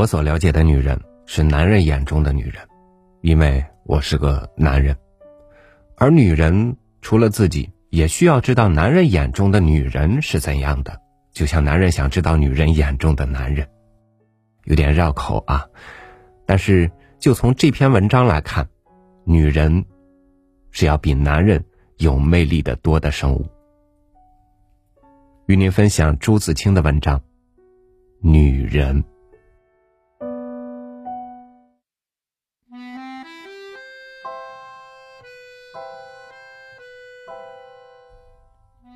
我所了解的女人是男人眼中的女人，因为我是个男人，而女人除了自己，也需要知道男人眼中的女人是怎样的，就像男人想知道女人眼中的男人。有点绕口啊，但是就从这篇文章来看，女人是要比男人有魅力的多的生物。与您分享朱自清的文章《女人》。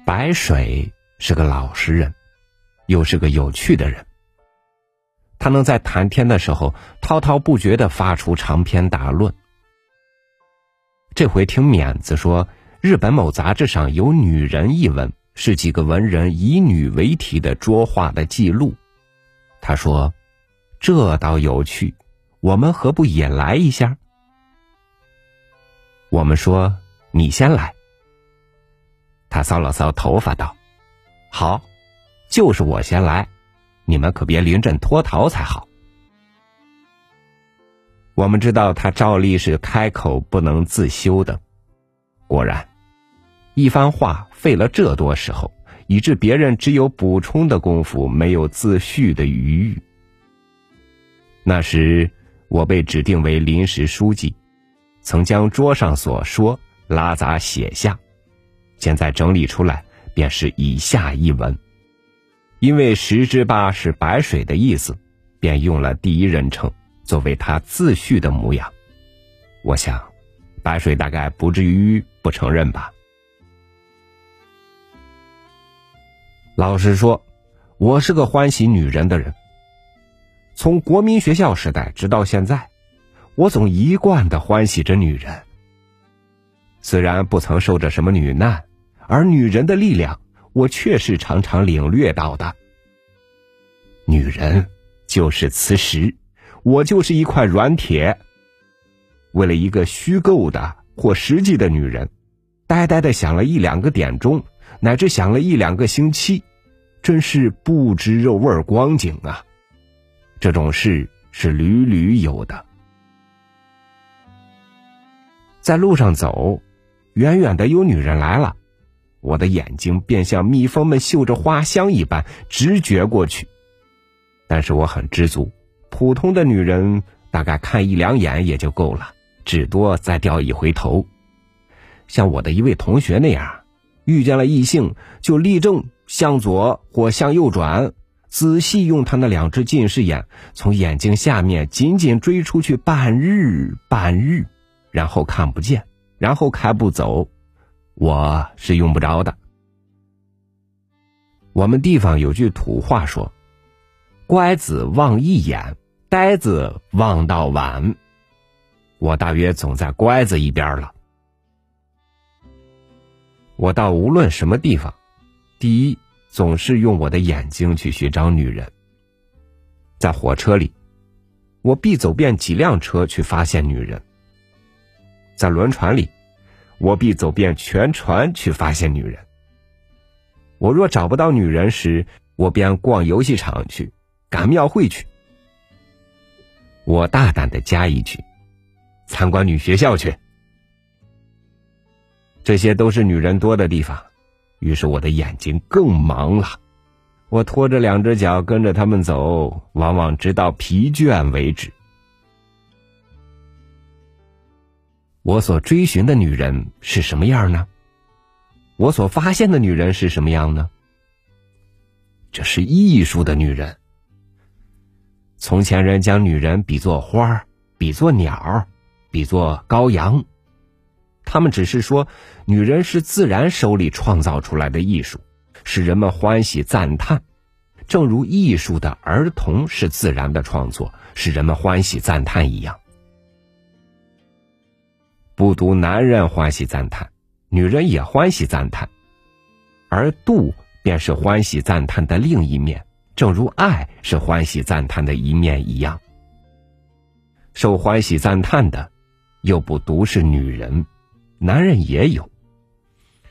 白水是个老实人，又是个有趣的人。他能在谈天的时候滔滔不绝的发出长篇大论。这回听免子说，日本某杂志上有“女人”一文。是几个文人以女为题的拙画的记录。他说：“这倒有趣，我们何不也来一下？”我们说：“你先来。”他搔了搔头发道：“好，就是我先来，你们可别临阵脱逃才好。”我们知道他照例是开口不能自修的，果然。一番话费了这多时候，以致别人只有补充的功夫，没有自叙的余裕。那时我被指定为临时书记，曾将桌上所说拉杂写下，现在整理出来，便是以下一文。因为十之八是白水的意思，便用了第一人称作为他自叙的模样。我想，白水大概不至于不承认吧。老实说，我是个欢喜女人的人。从国民学校时代直到现在，我总一贯的欢喜着女人。虽然不曾受着什么女难，而女人的力量，我却是常常领略到的。女人就是磁石，我就是一块软铁。为了一个虚构的或实际的女人，呆呆的想了一两个点钟。乃至想了一两个星期，真是不知肉味光景啊！这种事是屡屡有的。在路上走，远远的有女人来了，我的眼睛便像蜜蜂们嗅着花香一般直觉过去。但是我很知足，普通的女人大概看一两眼也就够了，只多再掉一回头。像我的一位同学那样。遇见了异性，就立正向左或向右转，仔细用他那两只近视眼从眼睛下面紧紧追出去半日半日，然后看不见，然后开步走。我是用不着的。我们地方有句土话说：“乖子望一眼，呆子望到晚。”我大约总在乖子一边了。我到无论什么地方，第一总是用我的眼睛去寻找女人。在火车里，我必走遍几辆车去发现女人；在轮船里，我必走遍全船去发现女人。我若找不到女人时，我便逛游戏场去，赶庙会去。我大胆的加一句：参观女学校去。这些都是女人多的地方，于是我的眼睛更忙了。我拖着两只脚跟着他们走，往往直到疲倦为止。我所追寻的女人是什么样呢？我所发现的女人是什么样呢？这是艺术的女人。从前人将女人比作花，比作鸟，比作羔羊。他们只是说，女人是自然手里创造出来的艺术，使人们欢喜赞叹，正如艺术的儿童是自然的创作，使人们欢喜赞叹一样。不独男人欢喜赞叹，女人也欢喜赞叹，而妒便是欢喜赞叹的另一面，正如爱是欢喜赞叹的一面一样。受欢喜赞叹的，又不独是女人。男人也有。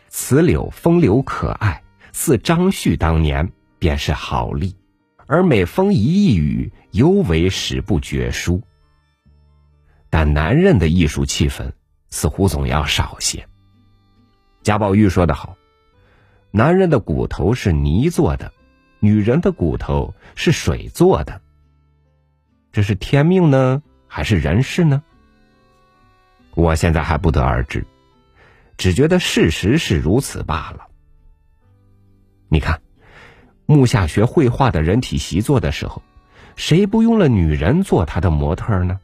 此柳风流可爱，似张旭当年便是好例；而每逢一一语，尤为史不绝书。但男人的艺术气氛似乎总要少些。贾宝玉说得好：“男人的骨头是泥做的，女人的骨头是水做的。这是天命呢，还是人事呢？我现在还不得而知，只觉得事实是如此罢了。你看。”木下学绘画的人体习作的时候，谁不用了女人做他的模特呢？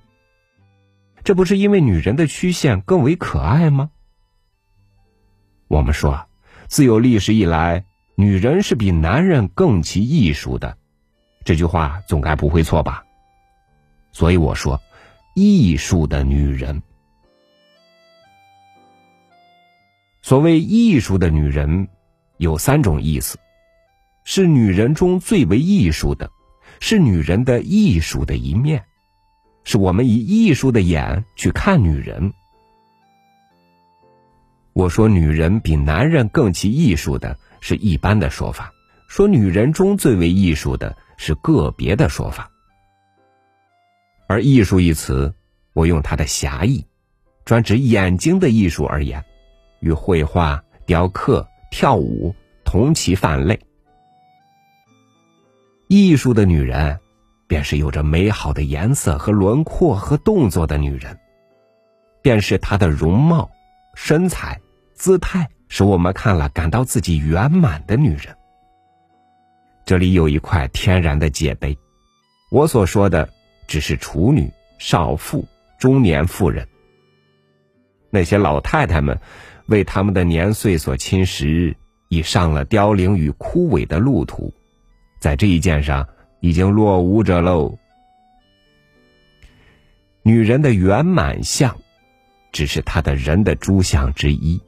这不是因为女人的曲线更为可爱吗？我们说，自有历史以来，女人是比男人更其艺术的，这句话总该不会错吧？所以我说，艺术的女人。所谓艺术的女人，有三种意思。是女人中最为艺术的，是女人的艺术的一面，是我们以艺术的眼去看女人。我说女人比男人更其艺术的是一般的说法，说女人中最为艺术的是个别的说法。而艺术一词，我用它的狭义，专指眼睛的艺术而言，与绘画、雕刻、跳舞同其范类。艺术的女人，便是有着美好的颜色和轮廓和动作的女人，便是她的容貌、身材、姿态，使我们看了感到自己圆满的女人。这里有一块天然的界碑，我所说的只是处女、少妇、中年妇人。那些老太太们，为他们的年岁所侵蚀，已上了凋零与枯萎的路途。在这一件上，已经落伍者喽。女人的圆满相，只是她的人的诸相之一。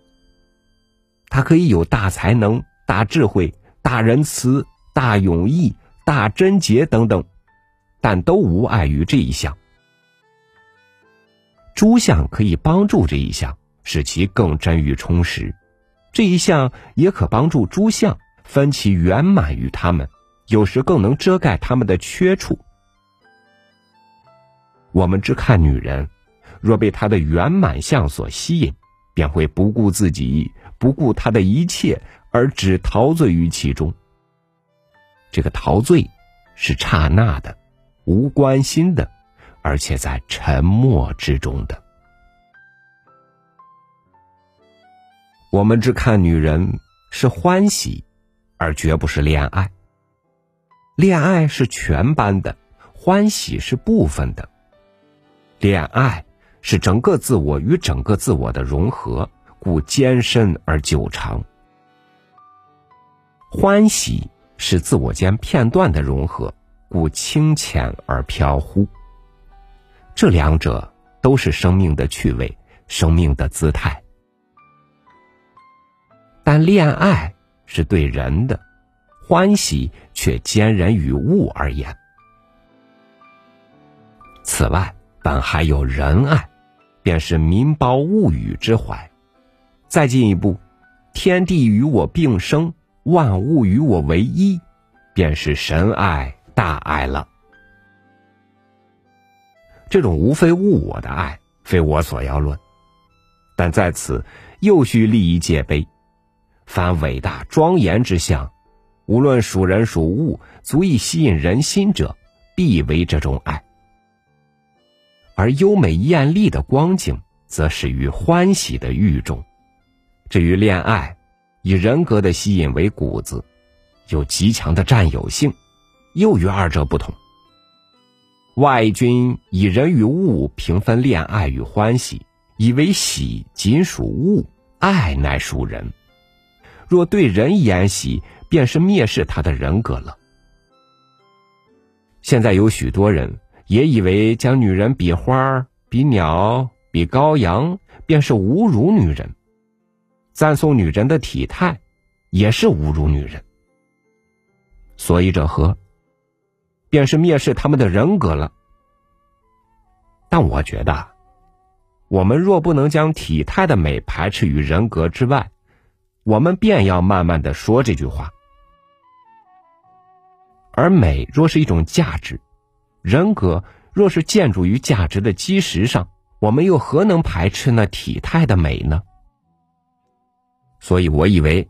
她可以有大才能、大智慧、大仁慈、大勇毅、大贞洁等等，但都无碍于这一项。诸相可以帮助这一项，使其更臻于充实；这一项也可帮助诸相分其圆满于他们。有时更能遮盖他们的缺处。我们只看女人，若被她的圆满相所吸引，便会不顾自己，不顾她的一切，而只陶醉于其中。这个陶醉，是刹那的，无关心的，而且在沉默之中的。我们只看女人是欢喜，而绝不是恋爱。恋爱是全班的，欢喜是部分的。恋爱是整个自我与整个自我的融合，故艰深而久长。欢喜是自我间片段的融合，故清浅而飘忽。这两者都是生命的趣味，生命的姿态。但恋爱是对人的。欢喜却兼人与物而言。此外，本还有仁爱，便是民胞物与之怀。再进一步，天地与我并生，万物与我为一，便是神爱大爱了。这种无非物我的爱，非我所要论。但在此又需立一界碑，凡伟大庄严之相。无论属人属物，足以吸引人心者，必为这种爱；而优美艳丽的光景，则始于欢喜的欲中。至于恋爱，以人格的吸引为骨子，有极强的占有性，又与二者不同。外君以人与物平分恋爱与欢喜，以为喜仅属物，爱乃属人。若对人言喜，便是蔑视他的人格了。现在有许多人也以为将女人比花、比鸟、比羔羊，便是侮辱女人；赞颂女人的体态，也是侮辱女人。所以这和，便是蔑视他们的人格了。但我觉得，我们若不能将体态的美排斥于人格之外，我们便要慢慢的说这句话。而美若是一种价值，人格若是建筑于价值的基石上，我们又何能排斥那体态的美呢？所以我以为，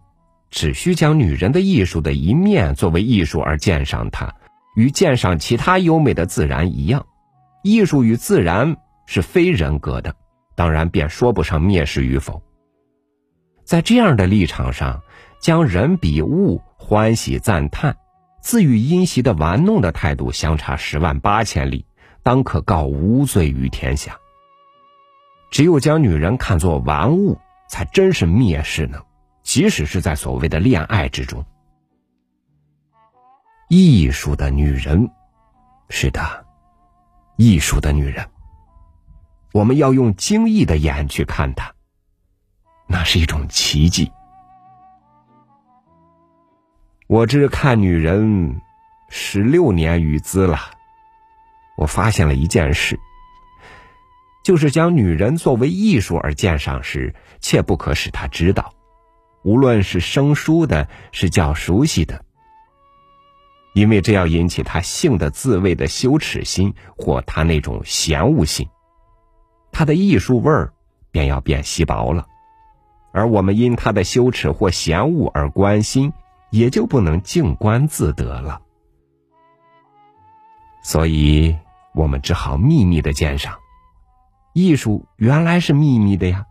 只需将女人的艺术的一面作为艺术而鉴赏它，与鉴赏其他优美的自然一样，艺术与自然是非人格的，当然便说不上蔑视与否。在这样的立场上，将人比物，欢喜赞叹，自与因袭的玩弄的态度相差十万八千里，当可告无罪于天下。只有将女人看作玩物。才真是蔑视呢！即使是在所谓的恋爱之中，艺术的女人，是的，艺术的女人，我们要用惊异的眼去看她，那是一种奇迹。我这看女人十六年余资了，我发现了一件事。就是将女人作为艺术而鉴赏时，切不可使她知道，无论是生疏的，是较熟悉的，因为这要引起她性的自慰的羞耻心，或她那种嫌恶心，她的艺术味儿便要变稀薄了，而我们因她的羞耻或嫌恶而关心，也就不能静观自得了。所以我们只好秘密的鉴赏。艺术原来是秘密的呀，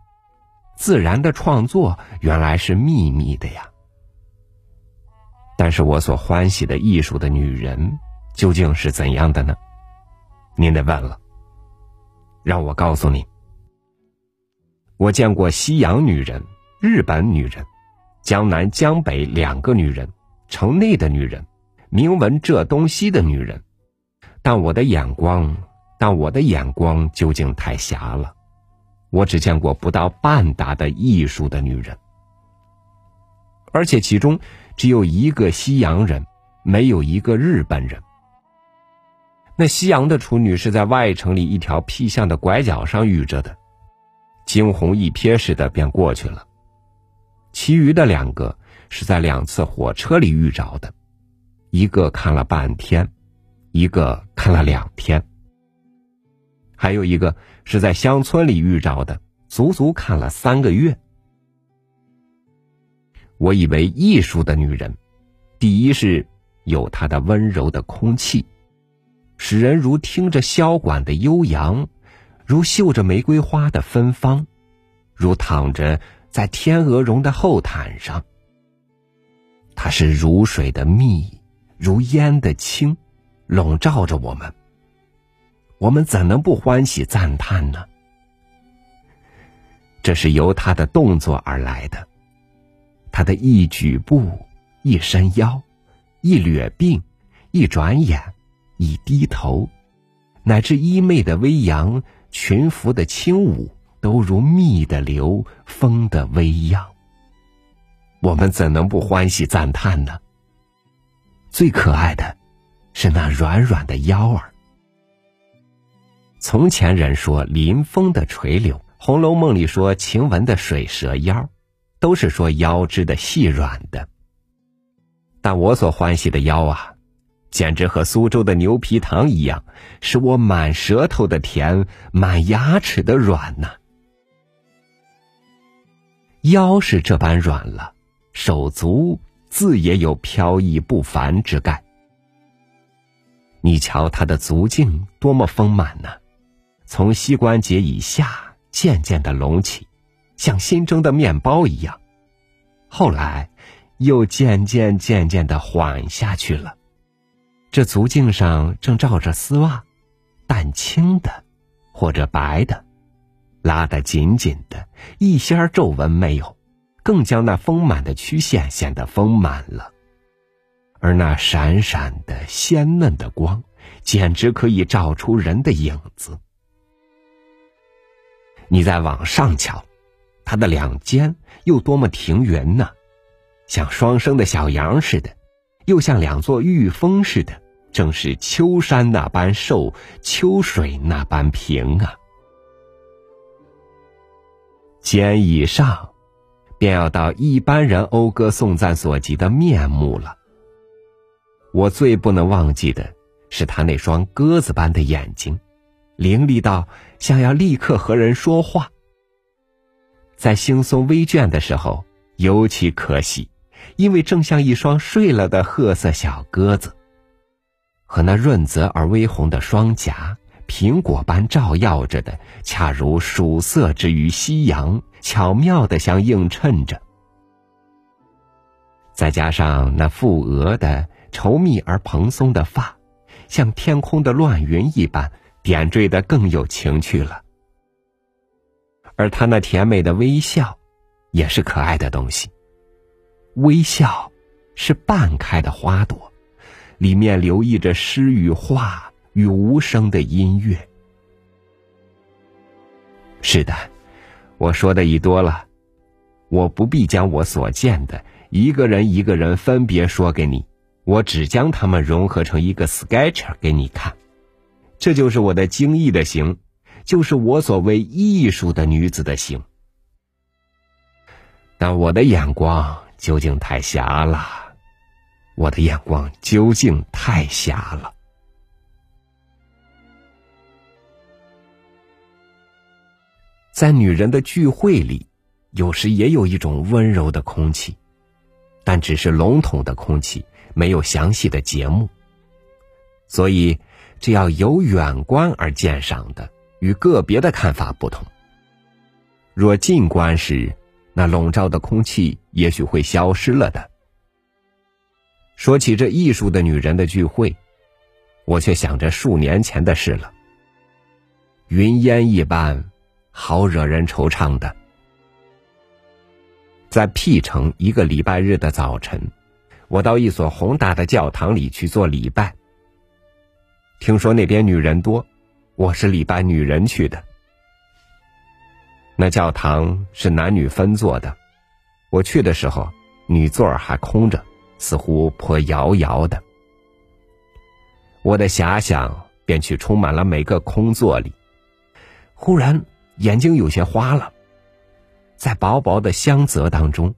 自然的创作原来是秘密的呀。但是我所欢喜的艺术的女人究竟是怎样的呢？您得问了。让我告诉你，我见过西洋女人、日本女人、江南江北两个女人、城内的女人、名闻浙东西的女人，但我的眼光。但我的眼光究竟太狭了，我只见过不到半打的艺术的女人，而且其中只有一个西洋人，没有一个日本人。那西洋的处女是在外城里一条僻巷的拐角上遇着的，惊鸿一瞥似的便过去了。其余的两个是在两次火车里遇着的，一个看了半天，一个看了两天。还有一个是在乡村里遇着的，足足看了三个月。我以为艺术的女人，第一是有她的温柔的空气，使人如听着箫管的悠扬，如嗅着玫瑰花的芬芳，如躺着在天鹅绒的厚毯上。它是如水的密，如烟的轻，笼罩着我们。我们怎能不欢喜赞叹呢？这是由他的动作而来的，他的一举步、一伸腰、一掠鬓、一转眼、一低头，乃至衣袂的微扬、群服的轻舞，都如蜜的流、风的微漾。我们怎能不欢喜赞叹呢？最可爱的，是那软软的腰儿。从前人说临风的垂柳，《红楼梦》里说晴雯的水蛇腰，都是说腰肢的细软的。但我所欢喜的腰啊，简直和苏州的牛皮糖一样，使我满舌头的甜，满牙齿的软呐。腰是这般软了，手足自也有飘逸不凡之概。你瞧他的足径多么丰满呢！从膝关节以下渐渐的隆起，像新蒸的面包一样，后来又渐渐渐渐的缓下去了。这足径上正罩着丝袜，淡青的，或者白的，拉得紧紧的，一仙皱纹没有，更将那丰满的曲线显得丰满了。而那闪闪的鲜嫩的光，简直可以照出人的影子。你再往上瞧，它的两肩又多么庭圆呢，像双生的小羊似的，又像两座玉峰似的，正是秋山那般瘦，秋水那般平啊。肩以上，便要到一般人讴歌颂赞所及的面目了。我最不能忘记的是他那双鸽子般的眼睛，凌厉到想要立刻和人说话。在惺忪微倦的时候，尤其可喜，因为正像一双睡了的褐色小鸽子，和那润泽而微红的双颊，苹果般照耀着的，恰如曙色之于夕阳，巧妙的相映衬着。再加上那覆额的稠密而蓬松的发，像天空的乱云一般，点缀的更有情趣了。而他那甜美的微笑，也是可爱的东西。微笑，是半开的花朵，里面留意着诗与画与无声的音乐。是的，我说的已多了，我不必将我所见的。一个人一个人分别说给你，我只将他们融合成一个 sketch 给你看，这就是我的精艺的形，就是我所谓艺术的女子的形。但我的眼光究竟太狭了，我的眼光究竟太狭了。在女人的聚会里，有时也有一种温柔的空气。但只是笼统的空气，没有详细的节目。所以，这要由远观而鉴赏的，与个别的看法不同。若近观时，那笼罩的空气也许会消失了的。说起这艺术的女人的聚会，我却想着数年前的事了。云烟一般，好惹人惆怅的。在 P 城一个礼拜日的早晨，我到一所宏大的教堂里去做礼拜。听说那边女人多，我是礼拜女人去的。那教堂是男女分坐的，我去的时候，女座儿还空着，似乎颇遥遥的。我的遐想便去充满了每个空座里，忽然眼睛有些花了。在薄薄的香泽当中，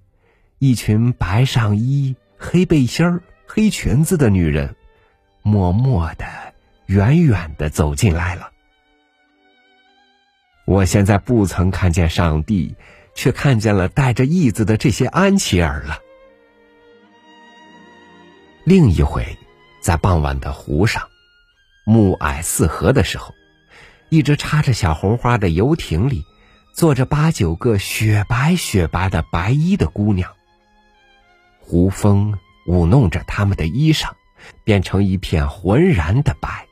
一群白上衣、黑背心儿、黑裙子的女人，默默的、远远的走进来了。我现在不曾看见上帝，却看见了带着义子的这些安琪儿了。另一回，在傍晚的湖上，暮霭四合的时候，一只插着小红花的游艇里。坐着八九个雪白雪白的白衣的姑娘，胡风舞弄着她们的衣裳，变成一片浑然的白。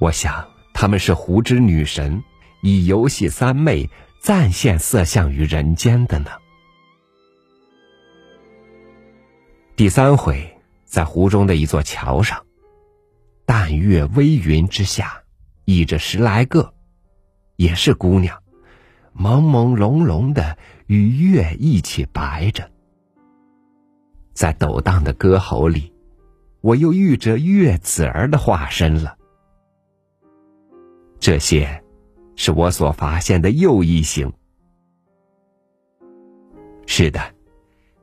我想她们是湖之女神，以游戏三昧，暂现色相于人间的呢。第三回，在湖中的一座桥上，淡月微云之下，倚着十来个。也是姑娘，朦朦胧胧的与月一起白着，在抖荡的歌喉里，我又遇着月子儿的化身了。这些，是我所发现的又一行。是的，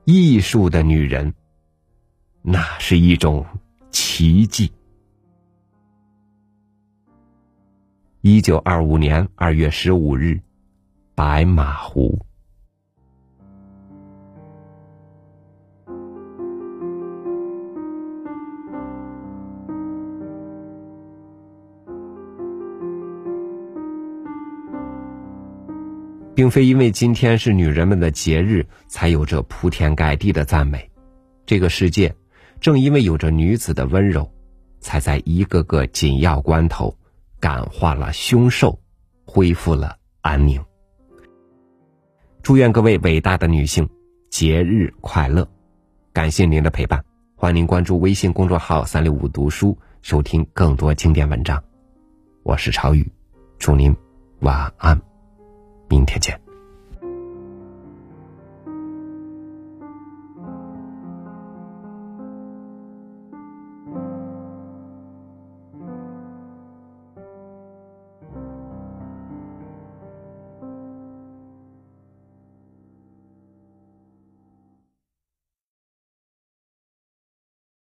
艺术的女人，那是一种奇迹。一九二五年二月十五日，白马湖，并非因为今天是女人们的节日，才有着铺天盖地的赞美。这个世界，正因为有着女子的温柔，才在一个个紧要关头。感化了凶兽，恢复了安宁。祝愿各位伟大的女性节日快乐！感谢您的陪伴，欢迎您关注微信公众号“三六五读书”，收听更多经典文章。我是超宇，祝您晚安，明天见。